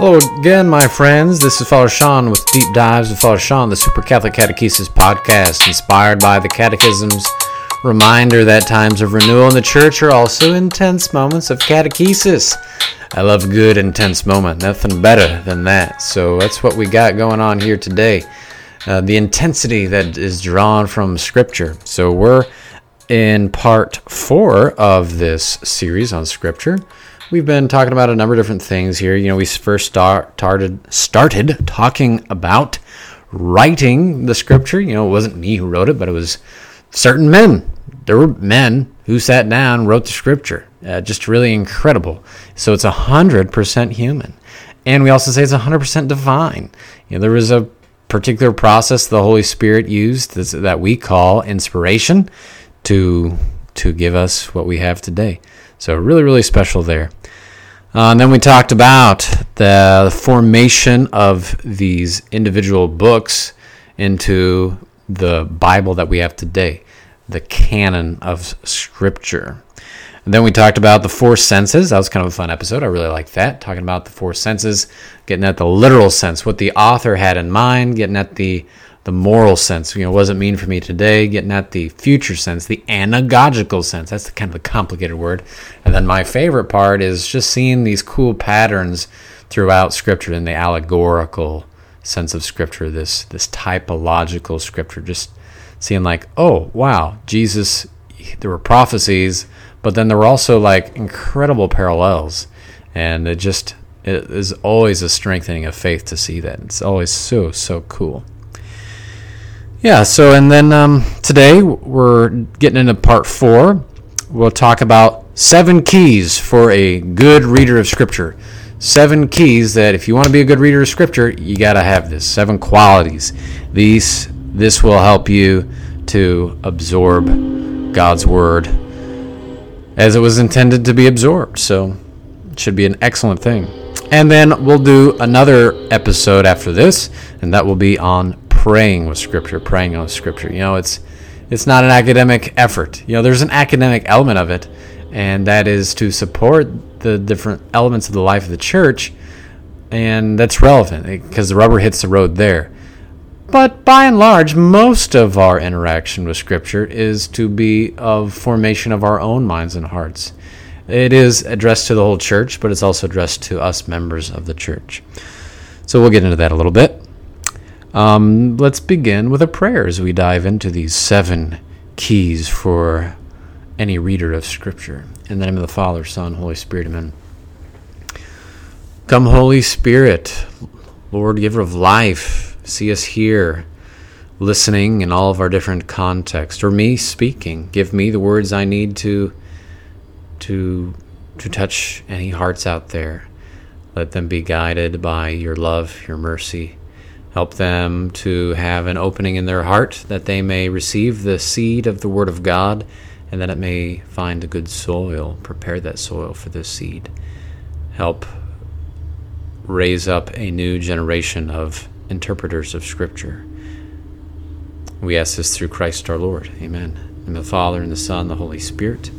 Hello again, my friends. This is Father Sean with Deep Dives with Father Sean, the Super Catholic Catechesis podcast, inspired by the Catechisms. Reminder that times of renewal in the Church are also intense moments of catechesis. I love good, intense moment. Nothing better than that. So that's what we got going on here today. Uh, the intensity that is drawn from Scripture. So we're in part four of this series on Scripture. We've been talking about a number of different things here. You know, we first start, started started talking about writing the scripture. You know, it wasn't me who wrote it, but it was certain men. There were men who sat down and wrote the scripture. Uh, just really incredible. So it's a hundred percent human, and we also say it's a hundred percent divine. You know, there was a particular process the Holy Spirit used that we call inspiration to to give us what we have today. So really, really special there. Uh, and then we talked about the formation of these individual books into the Bible that we have today, the canon of Scripture. And then we talked about the four senses. That was kind of a fun episode. I really liked that. Talking about the four senses, getting at the literal sense, what the author had in mind, getting at the the moral sense. You know, what does it mean for me today? Getting at the future sense, the anagogical sense. That's the kind of a complicated word. And then my favorite part is just seeing these cool patterns throughout Scripture in the allegorical sense of Scripture. This this typological Scripture. Just seeing like, oh wow, Jesus. There were prophecies, but then there were also like incredible parallels, and it just it is always a strengthening of faith to see that. It's always so so cool. Yeah, so and then um, today we're getting into part four. We'll talk about seven keys for a good reader of Scripture. Seven keys that if you want to be a good reader of Scripture, you got to have this. Seven qualities. These this will help you to absorb God's word as it was intended to be absorbed. So it should be an excellent thing. And then we'll do another episode after this, and that will be on praying with Scripture, praying on Scripture. You know, it's it's not an academic effort. You know, there's an academic element of it, and that is to support the different elements of the life of the church, and that's relevant eh, because the rubber hits the road there. But by and large, most of our interaction with Scripture is to be of formation of our own minds and hearts. It is addressed to the whole church, but it's also addressed to us members of the church. So we'll get into that a little bit. Um, let's begin with a prayer as we dive into these seven keys for any reader of Scripture. In the name of the Father, Son, Holy Spirit, amen. Come, Holy Spirit, Lord, giver of life, see us here, listening in all of our different contexts, or me speaking. Give me the words I need to to to touch any hearts out there. Let them be guided by your love, your mercy, Help them to have an opening in their heart that they may receive the seed of the Word of God and that it may find a good soil. Prepare that soil for this seed. Help raise up a new generation of interpreters of Scripture. We ask this through Christ our Lord. Amen. In the Father, and the Son, and the Holy Spirit.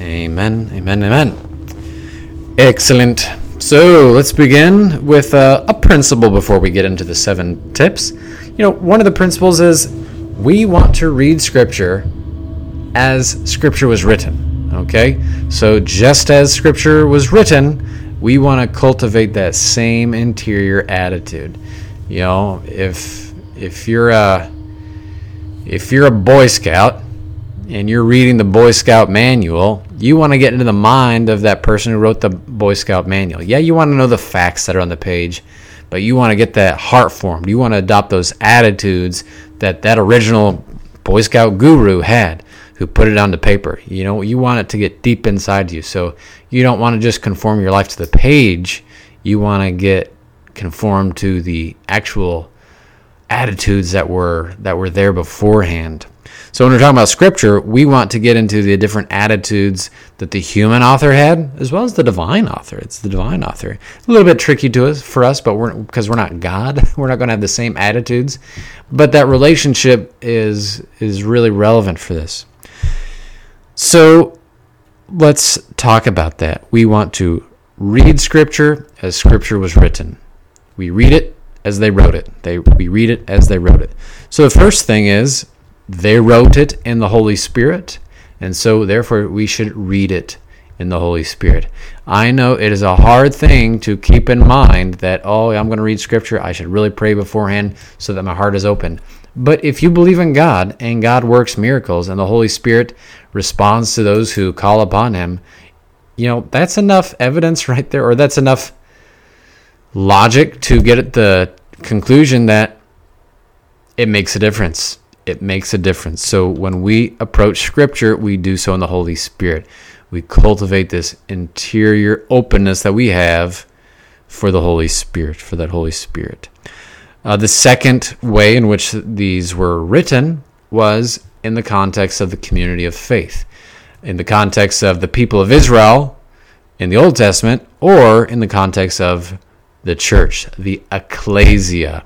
Amen. Amen. Amen. Excellent. So let's begin with uh, a principle before we get into the seven tips. You know, one of the principles is we want to read Scripture as Scripture was written. Okay? So just as Scripture was written, we want to cultivate that same interior attitude. You know, if if you're a if you're a Boy Scout and you're reading the Boy Scout manual, you want to get into the mind of that person who wrote the Boy Scout manual. Yeah, you want to know the facts that are on the page, but you want to get that heart formed. You want to adopt those attitudes that that original Boy Scout guru had who put it on the paper. You know, you want it to get deep inside you. So you don't want to just conform your life to the page. You want to get conformed to the actual attitudes that were that were there beforehand. So when we're talking about scripture, we want to get into the different attitudes that the human author had, as well as the divine author. It's the divine author. A little bit tricky to us for us, but we're because we're not God, we're not going to have the same attitudes. But that relationship is is really relevant for this. So let's talk about that. We want to read Scripture as Scripture was written. We read it as they wrote it. They we read it as they wrote it. So the first thing is they wrote it in the Holy Spirit, and so therefore we should read it in the Holy Spirit. I know it is a hard thing to keep in mind that oh, I'm going to read scripture, I should really pray beforehand so that my heart is open. But if you believe in God and God works miracles and the Holy Spirit responds to those who call upon him, you know, that's enough evidence right there or that's enough logic to get at the conclusion that it makes a difference. It makes a difference. So when we approach Scripture, we do so in the Holy Spirit. We cultivate this interior openness that we have for the Holy Spirit, for that Holy Spirit. Uh, the second way in which these were written was in the context of the community of faith, in the context of the people of Israel in the Old Testament, or in the context of the church, the ecclesia,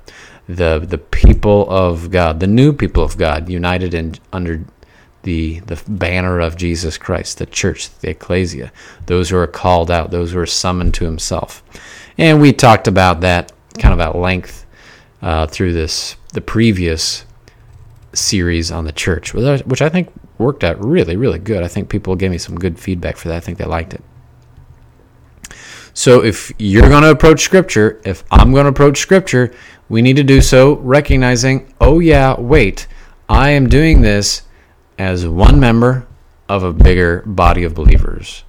the the people of God, the new people of God, united in under the the banner of Jesus Christ, the church, the ecclesia, those who are called out, those who are summoned to Himself, and we talked about that kind of at length uh, through this the previous series on the church, which I think worked out really really good. I think people gave me some good feedback for that. I think they liked it. So if you're going to approach scripture, if I'm going to approach scripture, we need to do so recognizing, oh yeah, wait, I am doing this as one member of a bigger body of believers.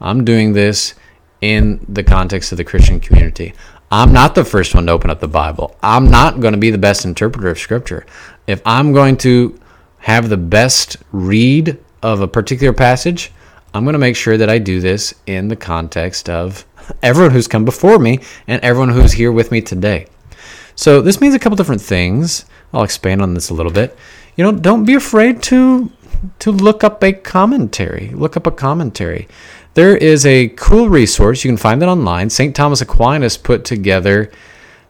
I'm doing this in the context of the Christian community. I'm not the first one to open up the Bible. I'm not going to be the best interpreter of Scripture. If I'm going to have the best read of a particular passage, I'm going to make sure that I do this in the context of everyone who's come before me and everyone who's here with me today. So this means a couple different things. I'll expand on this a little bit. You know, don't be afraid to to look up a commentary. Look up a commentary. There is a cool resource. You can find it online. St. Thomas Aquinas put together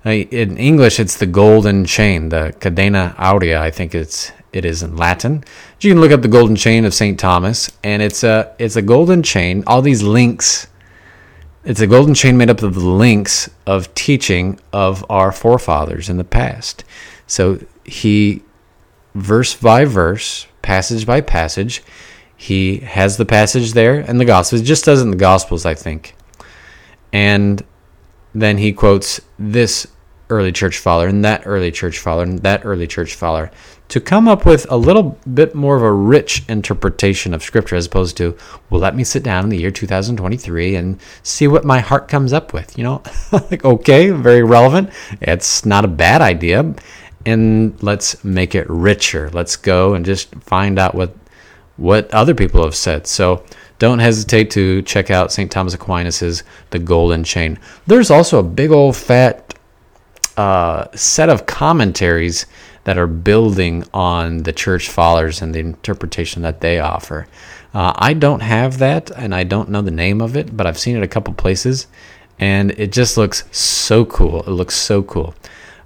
uh, in English it's the golden chain, the cadena aurea, I think it's it is in Latin. You can look up the golden chain of St. Thomas and it's a it's a golden chain, all these links it's a golden chain made up of the links of teaching of our forefathers in the past. So he, verse by verse, passage by passage, he has the passage there and the Gospels. It just does in the Gospels, I think. And then he quotes this early church father and that early church father and that early church father to come up with a little bit more of a rich interpretation of scripture as opposed to well let me sit down in the year 2023 and see what my heart comes up with you know like okay very relevant it's not a bad idea and let's make it richer let's go and just find out what what other people have said so don't hesitate to check out St. Thomas Aquinas's The Golden Chain. There's also a big old fat uh, set of commentaries that are building on the church fathers and the interpretation that they offer. Uh, I don't have that, and I don't know the name of it, but I've seen it a couple places, and it just looks so cool. It looks so cool.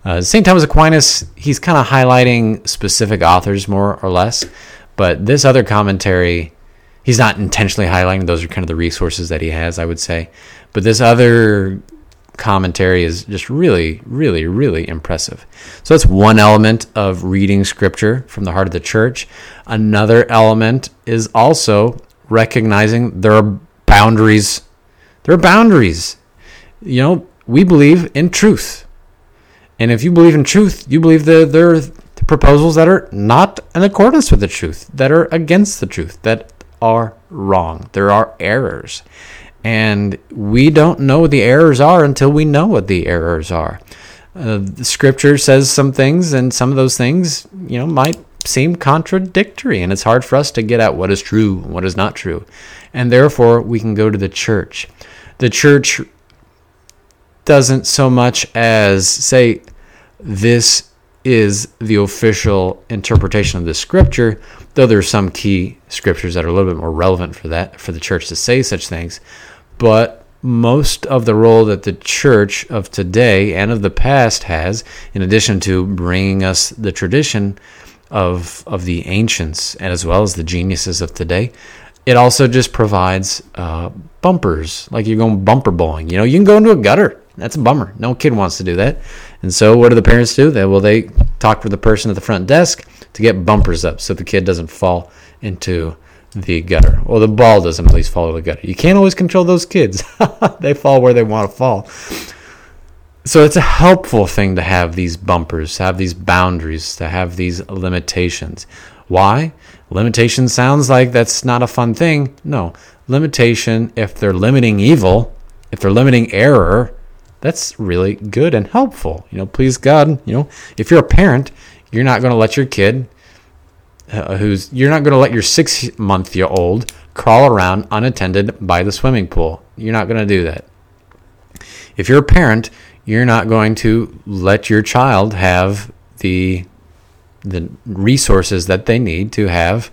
Uh, St. Thomas Aquinas, he's kind of highlighting specific authors more or less, but this other commentary, he's not intentionally highlighting. Those are kind of the resources that he has, I would say. But this other commentary is just really, really, really impressive. So that's one element of reading scripture from the heart of the church. Another element is also recognizing there are boundaries. There are boundaries. You know, we believe in truth. And if you believe in truth, you believe that there are proposals that are not in accordance with the truth, that are against the truth, that are wrong. There are errors. And we don't know what the errors are until we know what the errors are. Uh, the scripture says some things, and some of those things, you know, might seem contradictory, and it's hard for us to get at what is true and what is not true. And therefore, we can go to the church. The church doesn't so much as say, this is the official interpretation of the scripture, though there are some key scriptures that are a little bit more relevant for that, for the church to say such things but most of the role that the church of today and of the past has, in addition to bringing us the tradition of of the ancients and as well as the geniuses of today, it also just provides uh, bumpers, like you're going bumper bowling. You know, you can go into a gutter. That's a bummer. No kid wants to do that. And so, what do the parents do? They well, they talk with the person at the front desk to get bumpers up so the kid doesn't fall into the gutter. Well, the ball doesn't at least fall to the gutter. You can't always control those kids. they fall where they want to fall. So it's a helpful thing to have these bumpers, to have these boundaries, to have these limitations. Why? Limitation sounds like that's not a fun thing. No. Limitation, if they're limiting evil, if they're limiting error, that's really good and helpful. You know, please God, you know, if you're a parent, you're not going to let your kid uh, who's you're not going to let your 6 month year old crawl around unattended by the swimming pool. You're not going to do that. If you're a parent, you're not going to let your child have the the resources that they need to have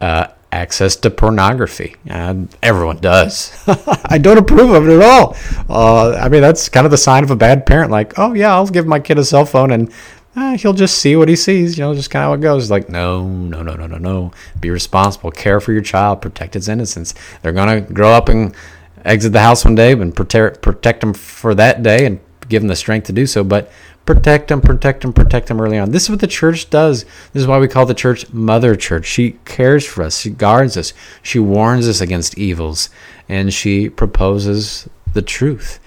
uh, access to pornography. Uh, everyone does. I don't approve of it at all. Uh, I mean, that's kind of the sign of a bad parent. Like, oh yeah, I'll give my kid a cell phone and uh, he'll just see what he sees. You know, just kind of how it goes. Like, no, no, no, no, no, no. Be responsible. Care for your child. Protect its innocence. They're gonna grow up and exit the house one day, and protect protect them for that day and give them the strength to do so. But protect them, protect them, protect them early on. This is what the church does. This is why we call the church Mother Church. She cares for us, she guards us, she warns us against evils, and she proposes the truth.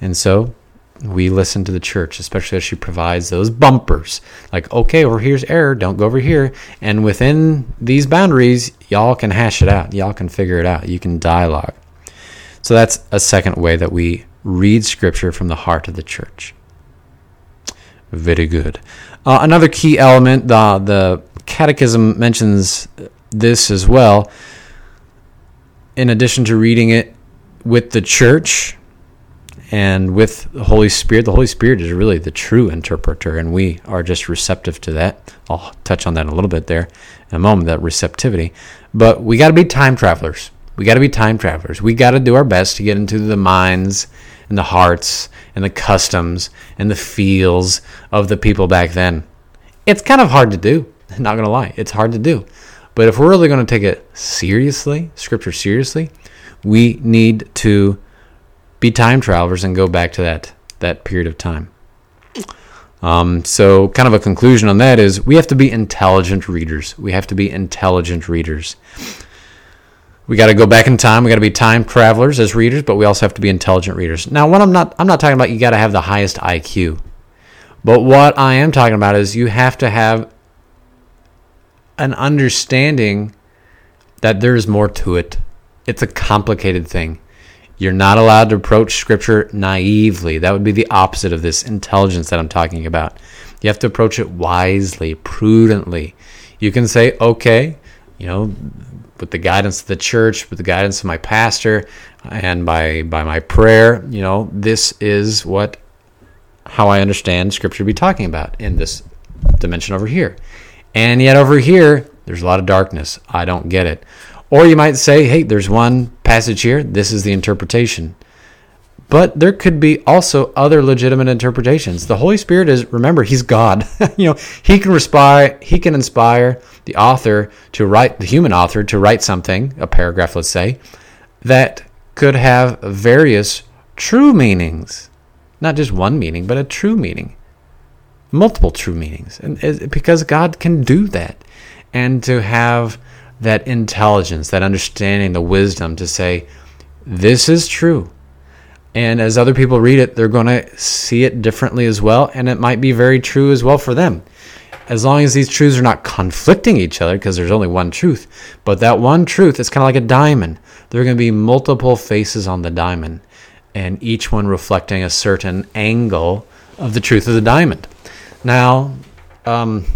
And so we listen to the church, especially as she provides those bumpers. Like, okay, over here's error, don't go over here. And within these boundaries, y'all can hash it out. Y'all can figure it out. You can dialogue. So that's a second way that we read scripture from the heart of the church. Very good. Uh, another key element, the, the Catechism mentions this as well. In addition to reading it with the church and with the Holy Spirit, the Holy Spirit is really the true interpreter, and we are just receptive to that. I'll touch on that a little bit there in a moment, that receptivity. But we got to be time travelers. We got to be time travelers. We got to do our best to get into the minds and the hearts and the customs and the feels of the people back then. It's kind of hard to do, not going to lie. It's hard to do. But if we're really going to take it seriously, scripture seriously, we need to be time travelers and go back to that that period of time. Um, so, kind of a conclusion on that is we have to be intelligent readers. We have to be intelligent readers. We got to go back in time. We got to be time travelers as readers, but we also have to be intelligent readers. Now, what I'm not I'm not talking about you got to have the highest IQ. But what I am talking about is you have to have an understanding that there's more to it. It's a complicated thing. You're not allowed to approach scripture naively. That would be the opposite of this intelligence that I'm talking about. You have to approach it wisely, prudently. You can say, okay, you know, with the guidance of the church, with the guidance of my pastor, and by by my prayer, you know, this is what how I understand scripture to be talking about in this dimension over here. And yet over here, there's a lot of darkness. I don't get it. Or you might say, hey, there's one passage here, this is the interpretation. But there could be also other legitimate interpretations. The Holy Spirit is remember, he's God. you know, he can inspire he can inspire the author to write, the human author to write something, a paragraph, let's say, that could have various true meanings. Not just one meaning, but a true meaning. Multiple true meanings. And because God can do that. And to have that intelligence, that understanding, the wisdom to say, this is true. And as other people read it, they're going to see it differently as well. And it might be very true as well for them as long as these truths are not conflicting each other, because there's only one truth, but that one truth is kind of like a diamond. There are going to be multiple faces on the diamond, and each one reflecting a certain angle of the truth of the diamond. Now, um,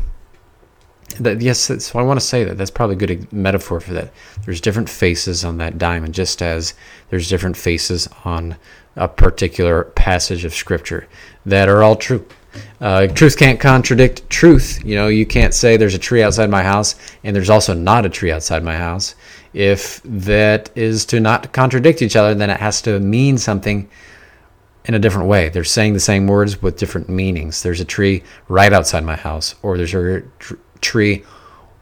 that, yes, so I want to say that that's probably a good metaphor for that. There's different faces on that diamond, just as there's different faces on a particular passage of scripture that are all true. Uh, truth can't contradict truth. You know, you can't say there's a tree outside my house and there's also not a tree outside my house. If that is to not contradict each other, then it has to mean something in a different way. They're saying the same words with different meanings. There's a tree right outside my house, or there's a tree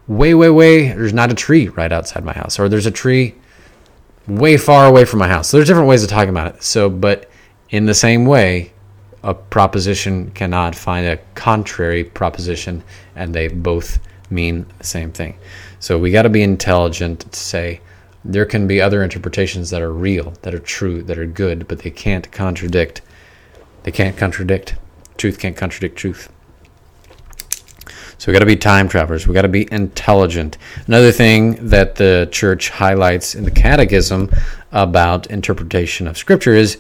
way, way, way, there's not a tree right outside my house, or there's a tree way far away from my house. So there's different ways of talking about it. So, but in the same way, a proposition cannot find a contrary proposition, and they both mean the same thing. So we got to be intelligent to say there can be other interpretations that are real, that are true, that are good, but they can't contradict. They can't contradict. Truth can't contradict truth. So we got to be time travelers. We got to be intelligent. Another thing that the church highlights in the catechism about interpretation of scripture is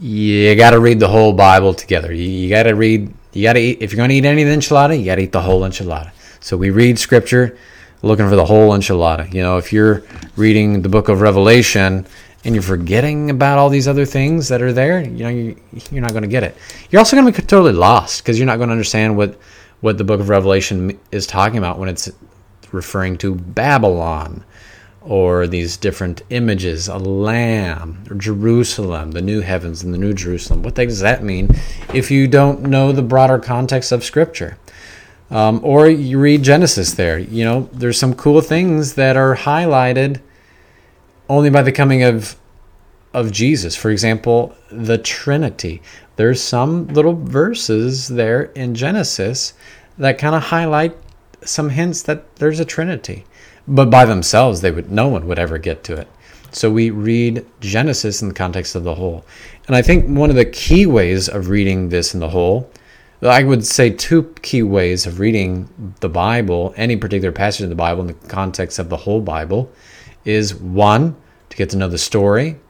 you got to read the whole Bible together. You, you got to read. You got to eat. If you're going to eat any of the enchilada, you got to eat the whole enchilada. So we read scripture looking for the whole enchilada. You know, if you're reading the book of Revelation and you're forgetting about all these other things that are there, you know, you, you're not going to get it. You're also going to be totally lost because you're not going to understand what what the book of Revelation is talking about when it's referring to Babylon or these different images, a lamb, or Jerusalem, the new heavens and the new Jerusalem. What does that mean if you don't know the broader context of Scripture? Um, or you read Genesis there. You know, there's some cool things that are highlighted only by the coming of of Jesus. For example, the Trinity. There's some little verses there in Genesis that kind of highlight some hints that there's a Trinity. But by themselves, they would no one would ever get to it. So we read Genesis in the context of the whole. And I think one of the key ways of reading this in the whole I would say two key ways of reading the Bible, any particular passage of the Bible in the context of the whole Bible, is one, to get to know the story.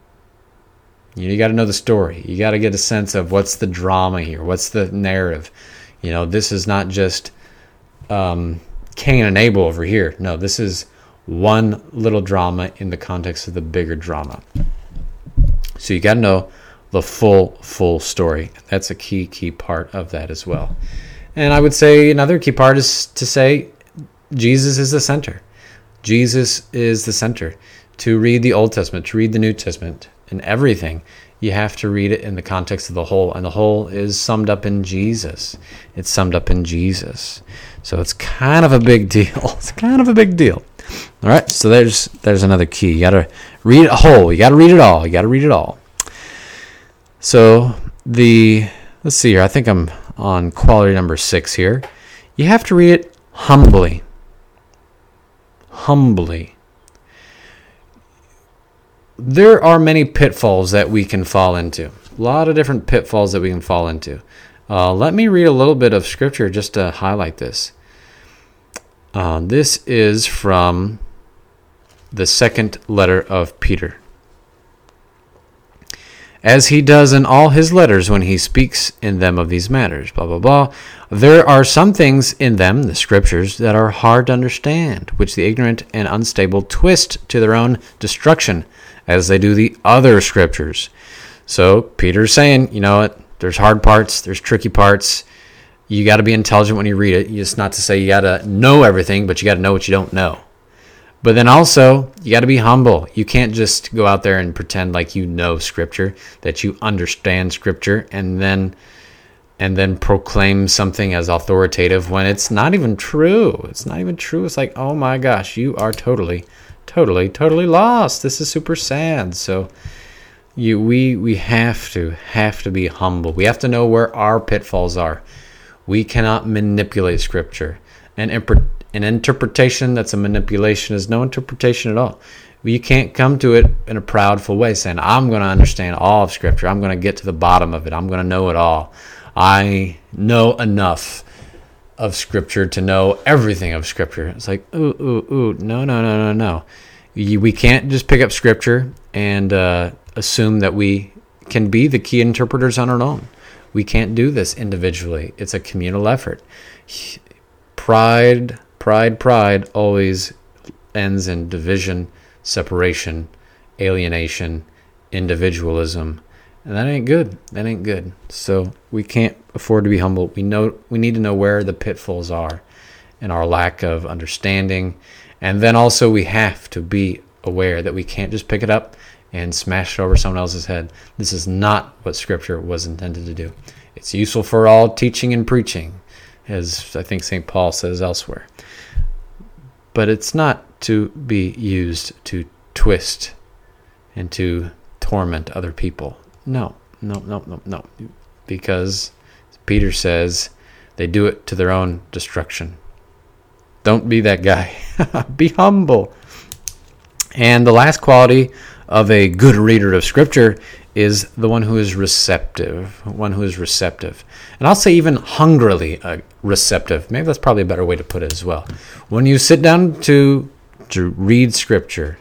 You, got to know the story. You got to get a sense of what's the drama here, what's the narrative. You know, this is not just um, Cain and Abel over here. No, this is one little drama in the context of the bigger drama. So you got to know the full, full story. That's a key, key part of that as well. And I would say another key part is to say Jesus is the center. Jesus is the center. To read the Old Testament, to read the New Testament, and everything, you have to read it in the context of the whole. And the whole is summed up in Jesus. It's summed up in Jesus. So it's kind of a big deal. It's kind of a big deal. All right, so there's there's another key. You got to read it whole. You got to read it all. You got to read it all. So the let's see here. I think I'm on quality number six here. You have to read it humbly. Humbly. There are many pitfalls that we can fall into. A lot of different pitfalls that we can fall into. Uh, let me read a little bit of scripture just to highlight this. Uh, this is from the second letter of Peter as he does in all his letters when he speaks in them of these matters. Blah, blah, blah. There are some things in them, the scriptures, that are hard to understand, which the ignorant and unstable twist to their own destruction, as they do the other scriptures. So Peter's saying, you know what? There's hard parts, there's tricky parts. You got to be intelligent when you read it. It's not to say you got to know everything, but you got to know what you don't know. But then also, you got to be humble. You can't just go out there and pretend like you know scripture, that you understand scripture and then and then proclaim something as authoritative when it's not even true. It's not even true. It's like, "Oh my gosh, you are totally totally totally lost. This is super sad." So you we we have to have to be humble. We have to know where our pitfalls are. We cannot manipulate scripture. And an interpretation that's a manipulation is no interpretation at all. You can't come to it in a proudful way saying, I'm going to understand all of Scripture. I'm going to get to the bottom of it. I'm going to know it all. I know enough of Scripture to know everything of Scripture. It's like, ooh, ooh, ooh, no, no, no, no, no. We can't just pick up Scripture and uh, assume that we can be the key interpreters on our own. We can't do this individually. It's a communal effort. Pride Pride, pride always ends in division, separation, alienation, individualism. And that ain't good. That ain't good. So we can't afford to be humble. We know we need to know where the pitfalls are and our lack of understanding. And then also we have to be aware that we can't just pick it up and smash it over someone else's head. This is not what scripture was intended to do. It's useful for all teaching and preaching, as I think St. Paul says elsewhere. but it's not to be used to twist and to torment other people. No, no, no, no, no. Because Peter says they do it to their own destruction. Don't be that guy. be humble. And the last quality of a good reader of Scripture is the one who is receptive, one who is receptive. And I'll say even hungrily uh, receptive. Maybe that's probably a better way to put it as well. When you sit down to to read Scripture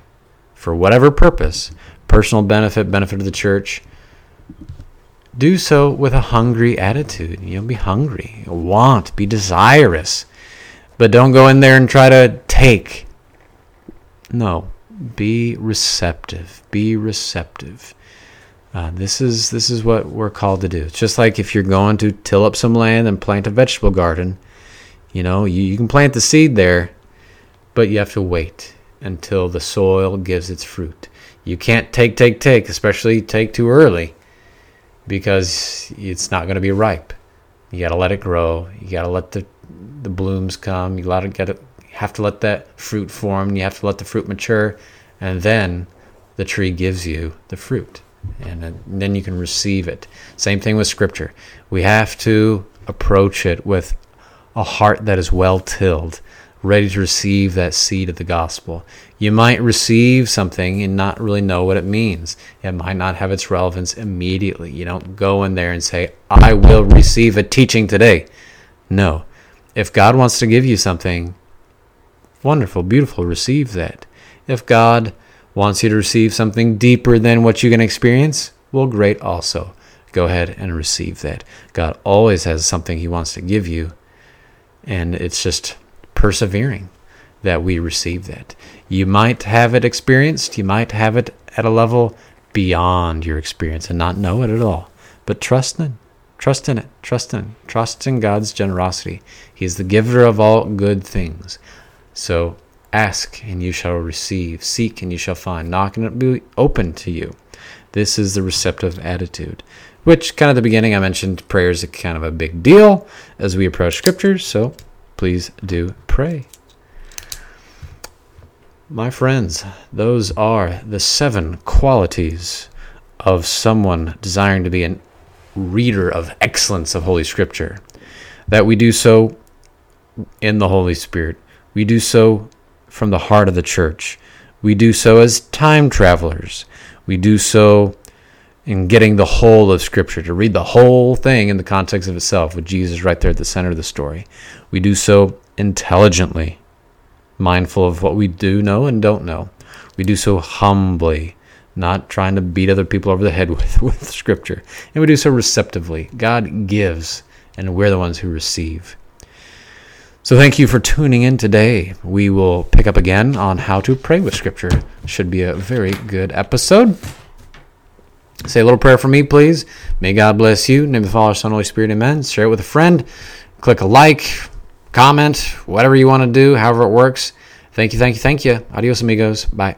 for whatever purpose, personal benefit, benefit of the church, do so with a hungry attitude. You know, be hungry, want, be desirous. But don't go in there and try to take. No, be receptive. Be receptive. Uh, this is this is what we're called to do. It's just like if you're going to till up some land and plant a vegetable garden. You know, you, you can plant the seed there, but you have to wait until the soil gives its fruit. You can't take, take, take, especially take too early, because it's not going to be ripe. You got to let it grow. You got to let the the blooms come. You got to get it. Have to let that fruit form. You have to let the fruit mature, and then the tree gives you the fruit, and then you can receive it. Same thing with Scripture. We have to approach it with a heart that is well tilled, ready to receive that seed of the gospel. You might receive something and not really know what it means. It might not have its relevance immediately. You don't go in there and say, I will receive a teaching today. No. If God wants to give you something, wonderful, beautiful, receive that. If God wants you to receive something deeper than what you can experience, well, great also. Go ahead and receive that. God always has something He wants to give you, and it's just persevering that we receive that. You might have it experienced, you might have it at a level beyond your experience and not know it at all. But trust in Trust in it. Trust in. Trust in God's generosity. He is the giver of all good things. So ask and you shall receive. Seek and you shall find. Knock and it will be open to you. This is the receptive attitude. Which, kind of the beginning, I mentioned prayer is kind of a big deal as we approach scriptures. So please do pray. My friends, those are the seven qualities of someone desiring to be a reader of excellence of Holy Scripture. That we do so in the Holy Spirit. We do so from the heart of the church. We do so as time travelers. We do so in getting the whole of Scripture, to read the whole thing in the context of itself, with Jesus right there at the center of the story. We do so intelligently, mindful of what we do know and don't know. We do so humbly, not trying to beat other people over the head with, with Scripture. And we do so receptively. God gives, and we're the ones who receive. So thank you for tuning in today. We will pick up again on how to pray with Scripture. Should be a very good episode. Say a little prayer for me, please. May God bless you. name of the Father, Son, Holy Spirit, amen. Share it with a friend. Click a like, comment, whatever you want to do, however it works. Thank you, thank you, thank you. Adios, amigos. Bye.